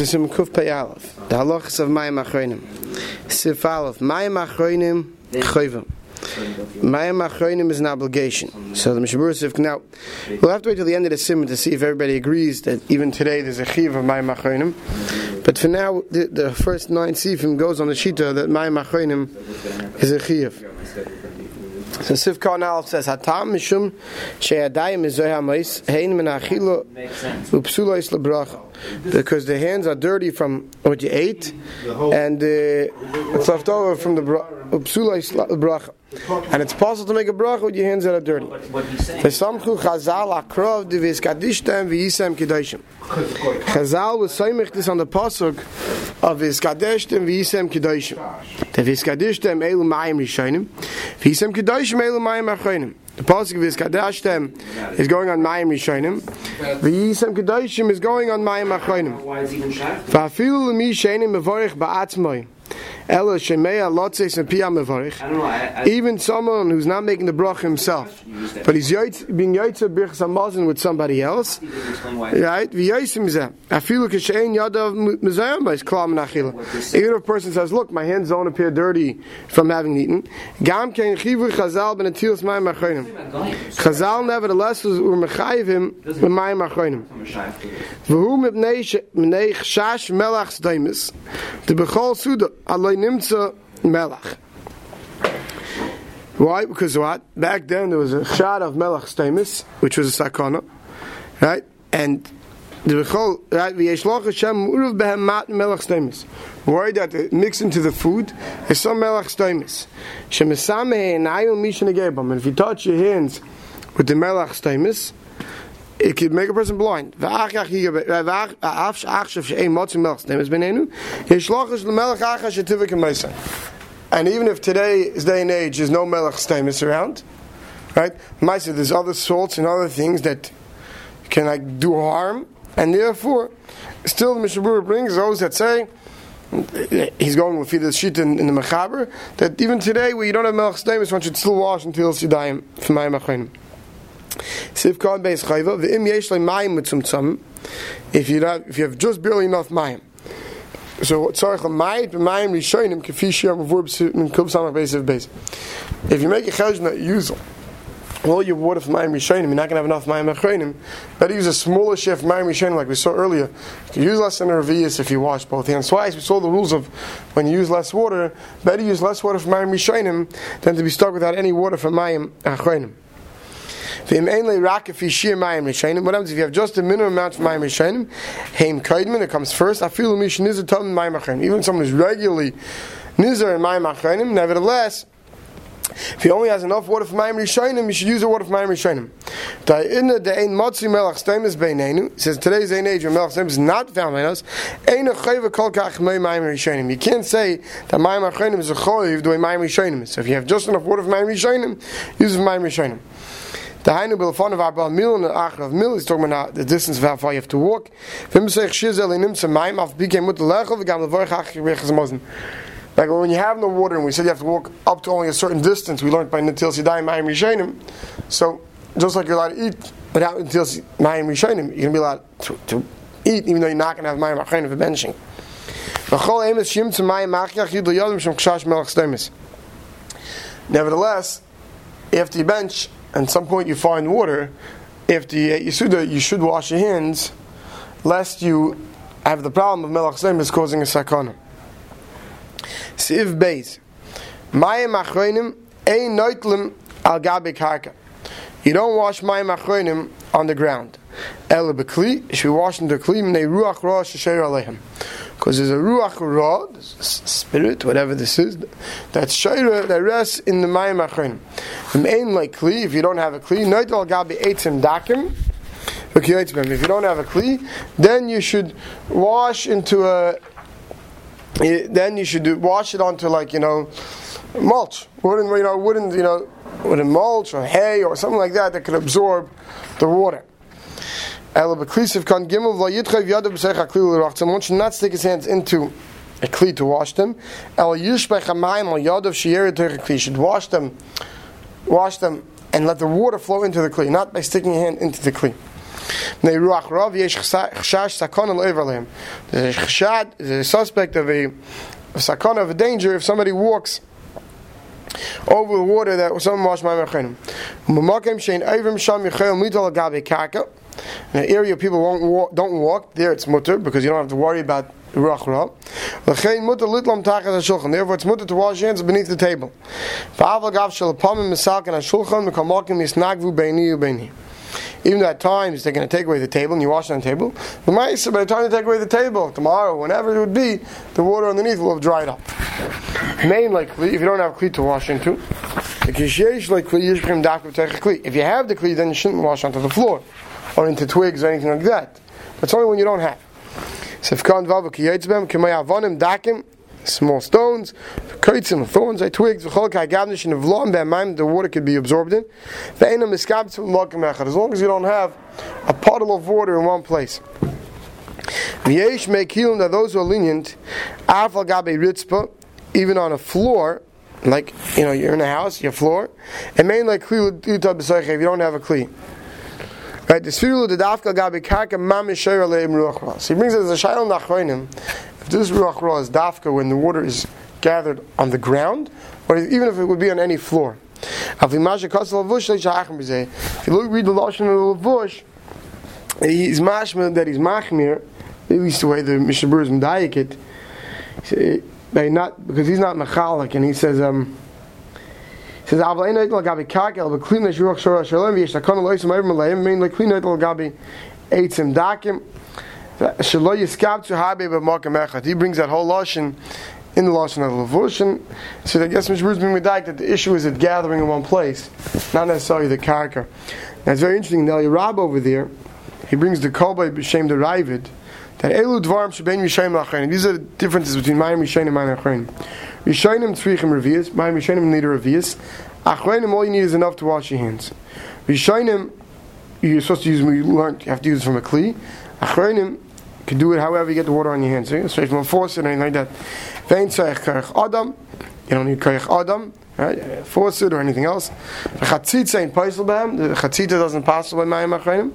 Sim Kuf Pei Aleph, the halachas of Mayim Achronim. Sif Aleph, Mayim Achronim Chayvim. Mayim Achronim is an obligation. So the Mishabur Sif, now, we'll have to wait till the end of the Sim to see if everybody agrees that even today there's a Chiv of Mayim Achronim. But for now, the, the first nine Sifim goes on the Shita that Mayim Achronim is a Chiv. So Sif Khan Aleph says, Hatam Mishum She'adayim Mizoy Hein Min Achilo Lebracha because the hands are dirty from what you ate and uh, it's left over from the Upsula Is Lebracha and it's possible to make a bracha with your hands that are dirty. Chazal V'yisem was saying this on the pasuk of V'yiskadeshtem V'yisem Kedoshim the V'yiskadeshtem Elu Mayim Rishonim. V'yisem Kedoshim Elu Mayim Achronim the pasuk of V'yiskadeshtem is going on Mayim Rishonim. V'yisem Kedoshim is going on Mayim Achronim V'afilu L'mi Shenim Mevorich Ba'atzmoy Ela Shemeya Lotzes and Piyam Mevorich. Even someone who's not making the brach himself, but he's yoyt, being yoytze birchas hamazon with somebody else, right? V'yoysim zeh. Afilu k'shein yadav mezayim b'is klam nachila. Even if a person says, "Look, my hands don't appear dirty from having eaten," gam kein chivu chazal ben atilas mayim achronim. Chazal nevertheless was urmechayiv him with mayim achronim. V'hu mipnei melach. The bechol suda nimtza melach. Why? Because what? Back then there was a shot of melach stamis, which was a sakana, right? And the bechol right v'yeshloch Hashem uruv behem mat melach stamis. Worried that it mix into the food is some melach stamis. Shemisameh and ayil mishin And if you touch your hands with the melach stamis, it could make a person blind. And even if today's day and age there's no melech stamus around, right? Maisa, there's other salts and other things that can like do harm, and therefore, still the Mishabura brings those that say he's going with the sheet in, in the Mechaber that even today where you don't have melech stamus, one should still wash until V'im Yesh Le Mayim if you have, if you have just barely enough Mayim. So tzarich a mayit b'mayim rishonim kefi shiyam avur min samach beis beis. If you make a cheshbon that you use all your water for mayim rishonim, you're not going to have enough mayim achronim. Better use a smaller share for mayim rishonim, like we saw earlier. You can use less than a revius if you wash both hands twice. We saw the rules of when you use less water, better use less water for mayim rishonim than to be stuck without any water for mayim achronim. What happens if you have just a minimum amount of Mayim Rishonim? Heim Kaidman, it comes first. Feel Mishin is a ton Mayim Achronim. Even someone who's regularly Nizar in Mayim Achronim, nevertheless, if he only has enough water for Mayim Rishonim, he should use the water for Mayim Rishonim. Da'inna de'ein matzi melach stemis beinenu, He says today's day age when melach stemis is not found by us, ein a chayva kol kach mei Mayim Rishonim. You can't say that Mayim Achronim is a chayv the way Mayim Rishonim is. So if you have just enough water for Mayim Rishonim, use it for Mayim Rishonim. The Hainu Bilfon of Abba Mil and the Achra of Mil is talking about the distance of how far you have to walk. Vim Shizel in Nimsa Maim af Bikem Mut Lechel V'gam Levorch Achri Rechaz Mozen. Like when you have no water and we said you have to walk up to only a certain distance, we learned by Natil Sidai Mayim Rishonim. So just like you're allowed to eat without Natil Mayim Rishonim, you're going to be allowed to, to eat even though you're not going to have Mayim Achronim for benching. Nevertheless, after you bench, at some point you find water, after uh, you ate Yisuda, you should wash your hands, lest you have the problem of Melach is causing a sakana. Siv Beis. Mayim achronim ein noitlim al gabi karka. You don't wash mayim achronim on the ground. El bekli, should be washed in the kli, mnei ruach rosh shesher aleichem because there's a ruach ra, spirit, whatever this is, that's shayra that rests in the mayim achrin. From like kli, if you don't have a kli, noit al gabi eitzim dakim. If you don't have a kli, then you should wash into a. Then you should do, wash it onto like you know mulch, wooden you know wooden you know wooden mulch or hay or something like that that could absorb the water. One should not stick his hands into a kli to wash them. He should wash them, wash them, and let the water flow into the kli, not by sticking your hand into the kli. Nei ruach rav yesh chashash sakon al overlim. The chashad is a suspect of a, a sakon of a danger if somebody walks over the water that some wash my mechenim. In an area people won't don't walk, there it's mutter because you don't have to worry about ruach ra. L'chein mutter litlam tachas hashulchan. Therefore, it's mutter to wash hands beneath the table. Even though at times they're going to take away the table and you wash on the table, the mice, by the time they take away the table, tomorrow, whenever it would be, the water underneath will have dried up. Main likely, if you don't have a kli to wash into, if you have the kli, then you shouldn't wash onto the floor or into twigs or anything like that. But it's only when you don't have. Small stones, kaitzim, thorns, or twigs, the water could be absorbed in. As long as you don't have a puddle of water in one place. V'yesh healing that those who are lenient, afal gabe ritzpa, even on a floor, like you know you're in a house, your floor, and main like if you don't have a kli. Right, the sfiru the dafka gabi karka mamisher aleim ruach So he brings us a shayel nachroinim. If this ruach ra is dafka when the water is gathered on the ground, or even if it would be on any floor. If you read the lashon of the lavush, he's mashma that he's machmir, at least the way the Mishnah is medayik it. They not because he's not mechalik, and he says um says Kakel, Dakim, to. He brings that whole lashon in the lashon of Levush, so I guess Mishmur is being medayik that the issue is at gathering in one place, not necessarily the karka. Now it's very interesting. Now Rab over there, he brings the Kolbay B'Shem the Ravid, that Elu Dvarim Sheben Yishayim Lachayin. These are the differences between Mayim Yishayim and Mayim Lachayin. Rishayim tzrichim revius. Mayim Rishayim need a revius. Achreinim, all you need is enough to wash your hands. Rishayim, you're supposed to use. You learn. You have to use from a kli. Achreinim, you can do it however you get the water on your hands. Eh? So if you force it or anything like that. Vein tzayich adam. You don't need karich adam. Right? Force it or anything else. Chatzitza ain't possible by. The chatzitza doesn't pass by mayim achreinim.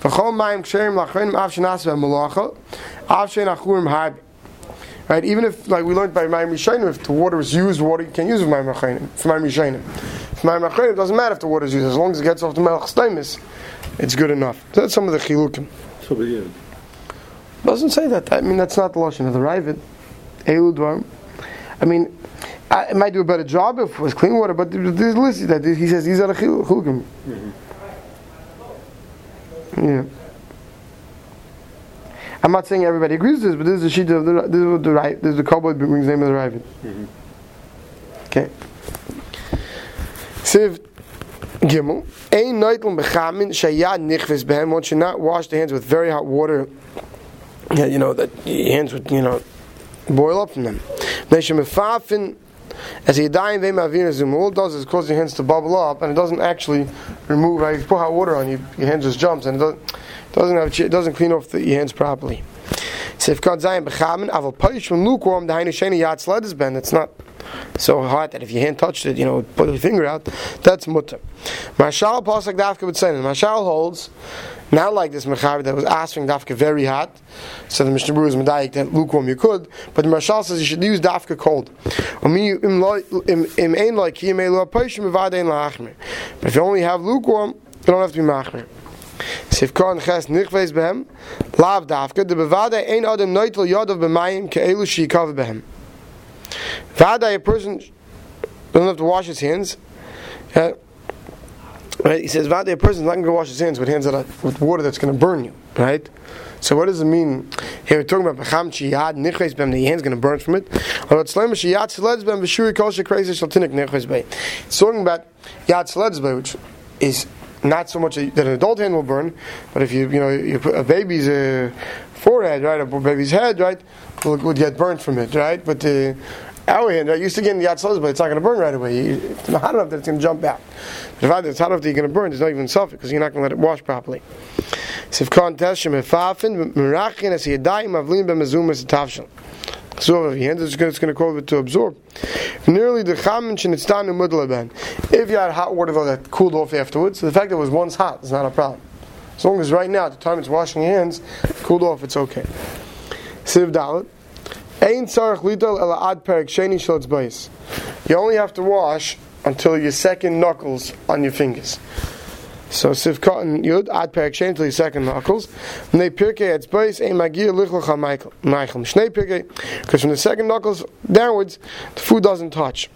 V'chol mayim ksherim lachreinim av shenas v'malacha av shein achurim harbi. Right? Even if, like we learned by Mayim Rishayim, if the water is used, water you can use with Mayim Rishayim. For Mayim Rishayim. For Mayim Rishayim, it doesn't matter if the water is used. As long as it gets off the Melech Stemis, it's good enough. So that's some of the chilukim. So, but yeah. Doesn't say that. I mean, that's not the Lashon of the Ravid. Eiludvar. I mean, I, it might do a better job if it was clean water, but there's listed that he says these are the chilukim. Mm-hmm. Yeah. I'm not saying everybody agrees with this, but this is the sheet of the this is the right this is the cowboy brings name of the Ravid. Mm-hmm. Okay. Siv Gimel. Ein noitel bechamin shayad nichves behem. One should not wash the hands with very hot water. Yeah, you know that your hands would you know boil up from them. Neshem as he dying they mavin all it does is cause your hands to bubble up and it doesn't actually remove right, you put hot water on you your hand just jumps and it doesn't doesn't have it doesn't clean off the hands properly. So if God zayin bechamen aval punish from lukewarm the hainu sheni yad sled is ben. It's not so hot that if your hand touched it, you know, put your finger out. That's mutter. Mashal pasuk dafka would say. Mashal holds not like this mechaber that was asking dafka very hot. So the Mishnah Berurah is medayik that lukewarm you could, but the Mashal says you should use dafka cold. But if you only have lukewarm, you don't have to be machmer. Sivkon ches nichveis behem, lav davka, de bevade ein yadav b'mayim ke'elu shikav behem. Vada, a person doesn't have to wash his hands. Yeah. Right? He says, Vada, a person is not going to wash his hands with hands that are, with water that's going to burn you. Right? So what does it mean? Here we're talking about b'cham shiyad nichveis bem. The hand's going to burn from it. Or it's bem kol shaltinik bem. It's talking about yad sleds which is not so much that an adult hand will burn, but if you you know you put a baby's uh, forehead, right, a baby's head, right, will, would get burnt from it, right? But uh, our hand, right, used to get in the yatzos, but it's not going to burn right away. It's not hot enough that it's going to jump out. But if either it's hot enough that you're going to burn, there's not even self because you're not going to let it wash properly. Sifkon teshem efafin merachin as yadayim avlim b'mezumas tavshel. So if your hand is going to cause it to absorb. Nearly the chamin shenitstanu mudlaben. If you had hot water though that cooled off afterwards, so the fact that it was once hot is not a problem. As long as right now, at the time it's washing your hands, cooled off, it's okay. Siv Dalit. Ein tzarech lidol ela ad perek sheni shel bayis. You only have to wash until your second knuckles on your fingers. So Siv Cotton Yud ad perek sheni until your second knuckles. Nei pirkei etzbayis ein magir lichlocha Michael. Michael. Shnei pirkei. Because from the second knuckles downwards, the food doesn't touch.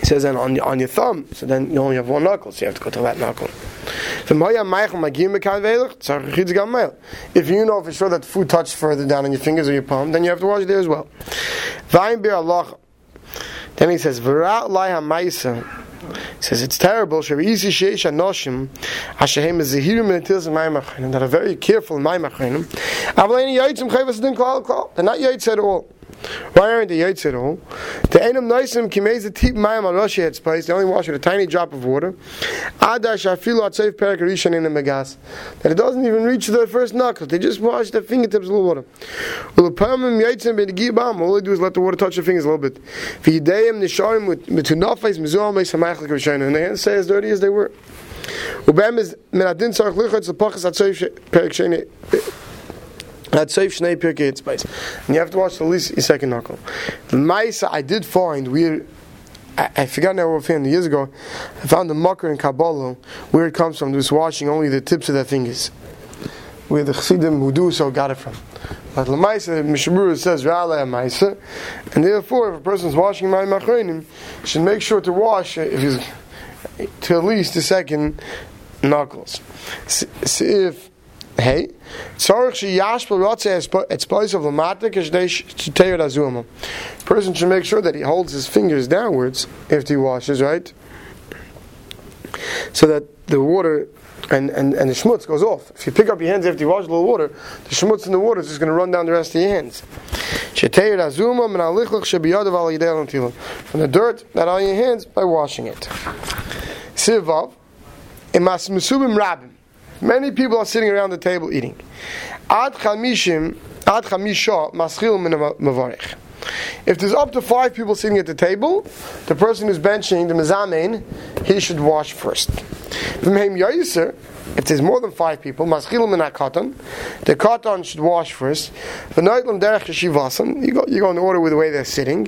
He says then on, on your thumb, so then you only have one knuckle, so you have to go to that knuckle. If you know for sure that food touched further down on your fingers or your palm, then you have to wash it there as well. Then he says, he says it's terrible. That are very careful in my They're not yaitz at all. Why aren't they yaitz at all? The enum noisim kimez the tip mayim al roshi its place. They only wash with a tiny drop of water. Adash afilu atzeif perak rishon in the megas. That it doesn't even reach the first knuckle. They just wash their fingertips a little water. Well, the permim yaitzim b'gibam. All they do is let the water touch their fingers a little bit. V'yideim nisharim with tunafais mizuam beisamachlik rishon. And the hands say as dirty as they were. ובהם מן הדין צריך לחץ לפחס הצויף פרק שני that's safe shnei pirkei space. And you have to watch at least second knuckle. The Maisa I did find we. I, forgot now what found years ago. I found the mucker in Kabbalah where it comes from. Just washing only the tips of their fingers. Where the chassidim who do so got it from. But the Maisa Mishabura says Ra'alei Maisa, and therefore if a person is washing my machrenim, should make sure to wash if he's to at least the second knuckles. So if hey tzarich sheyashpel lamata shetayir azuma. Person should make sure that he holds his fingers downwards if he washes, right? So that the water and, and, and the schmutz goes off. If you pick up your hands after you wash a little water, the schmutz in the water is just going to run down the rest of your hands. From the dirt that on your hands by washing it. Sivav, imas mesubim rabim. Many people are sitting around the table eating. Ad chamishim, ad chamisha maschil min mavarich. If there's up to five people sitting at the table, the person who's benching the mezamein, he should wash first. If there's more than five people, maschilim in katan, the katan should wash first. The noitlam derech yeshivasan, you go you go in order with the way they're sitting.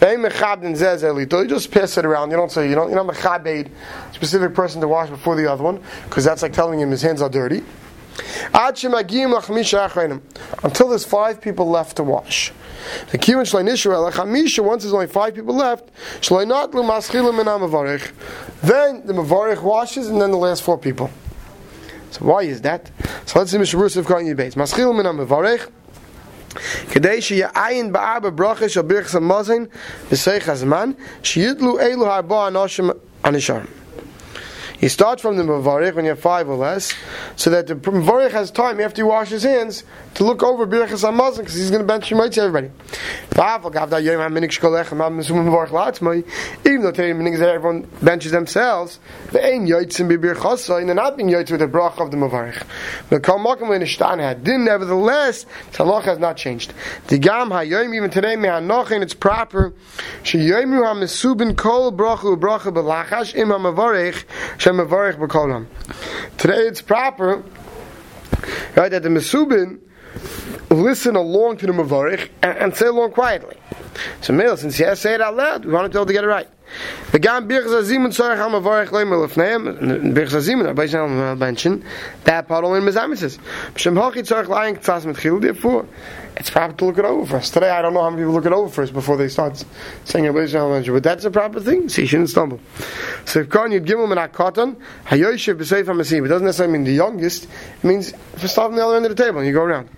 You just pass it around. You don't say you don't you don't mechabed specific person to wash before the other one because that's like telling him his hands are dirty. Until there's five people left to wash. The kiyun shloi nishra chamisha. Once there's only five people left, shloi not lu maschilim Then the mavarich washes, and then the last four people. So why is that? So let's see Mr. Rusev calling you base. Maschil min am כדי שיעין בארבע ברכה של ברכס המוזן בסייך הזמן שידלו אלו הרבה אנשים הנשארים he starts from the Mavarich when you have five or less, so that the Mavarich has time after he washes his hands to look over Birchas HaMazon because he's going to bench Shemait to everybody. Even though today everyone benches themselves, the aim Yoitzim Bibir and they're not being Yoitz with the Brach of the Mavarich. The Kal Makam when Ishtan had din, nevertheless, the halach has not changed. The Gam HaYoim, even today, Mehanochin, it's proper. Sheyoimu HaMesubin Kol Bracha Belachash Im HaMavarich Today it's proper, right, that the Mesubin listen along to the Mavarich and, and say along quietly. So, Mel, since he has say it out loud, we want to be able to get it right. וגם בירכס הזימון צורך המבורך להם מלפניהם, בירכס הזימון, הרבה שנים mention, that part only in Mezamises. בשם הוכי צורך לעין קצת מתחיל, therefore, it's proper to look it over first. Today, I don't know how many people look it over first before they start saying a Beis mention, but that's a proper thing, so you shouldn't stumble. So if Khan Yud Gimel Min HaKatan, HaYoshev B'Seif HaMasim, it doesn't necessarily mean the youngest, it means if you start from the other end of the table and you go around.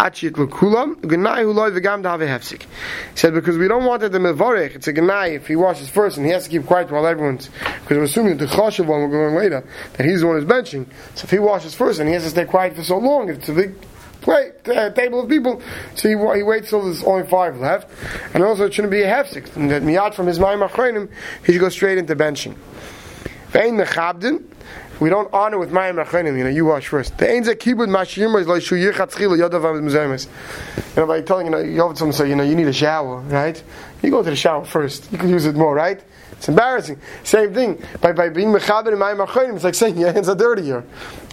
Achit l'kulam gnai hu loy v'gam da'ave hefsik. He said because we don't want that the mevorich it's a gnai if he washes first and he has to keep quiet while everyone's because we're assuming that the choshev one we're going later that he's the one who's benching so if he washes first and he has to stay quiet for so long it's a big play, uh, table of people. So he, he waits till there's only five left. And also it shouldn't be a six. And that miyat from his ma'im he should go straight into benching. Vein mechabdin, we don't honor with Mayim Achenim, you know, you wash first. The Ein Zekibud Mashim is like Shuyir Chatzchil Yodav Mizemes. You know, by telling, you know, you have someone say, you know, you need a shower, right? You go to the shower first. You can use it more, right? It's embarrassing. Same thing. By, by being mechaber in my machonim, it's like saying your hands are dirty.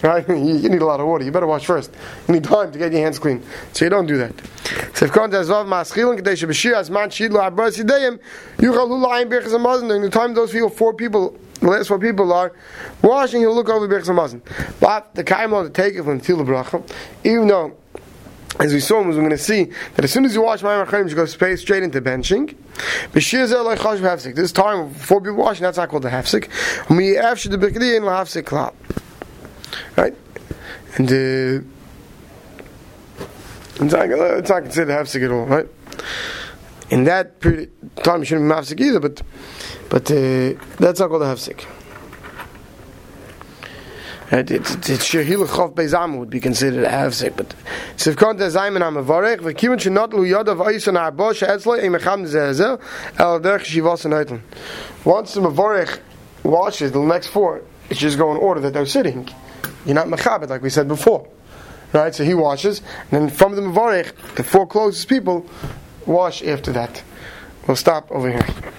Right? You, you, need a lot of water. You better wash first. You need time to get your hands clean. So you don't do that. So if Kant has vav maschilin kadei shebashir as man shidlo abras yideyim, yuchal hula birchas hamazon. During the time those people, four people, the last four people are washing, he'll look over birchas hamazon. But the kaimah to take it from the bracha, even though as we saw, as we're going to see that as soon as you wash my Chaim, you go straight into benching. This time, before people washing, that's not called the hafsik. Right? And uh, it's, not, it's not considered hafsik at all, right? In that period of time, you shouldn't be hafsik either, but, but uh, that's not called a hafsik. Shehil Chov Bezam would be considered a havsek, but Sivkon Zayman Amavarech, Vakiman Shinot Lu Yodav Ayson Arbo Sheetzle Emecham Zezel El Derech Shivos and Once the Mavarech washes the next four, it's just go in order that they're sitting. You're not Mechabit like we said before. Right? So he washes, and then from the Mavarech, the four closest people wash after that. We'll stop over here.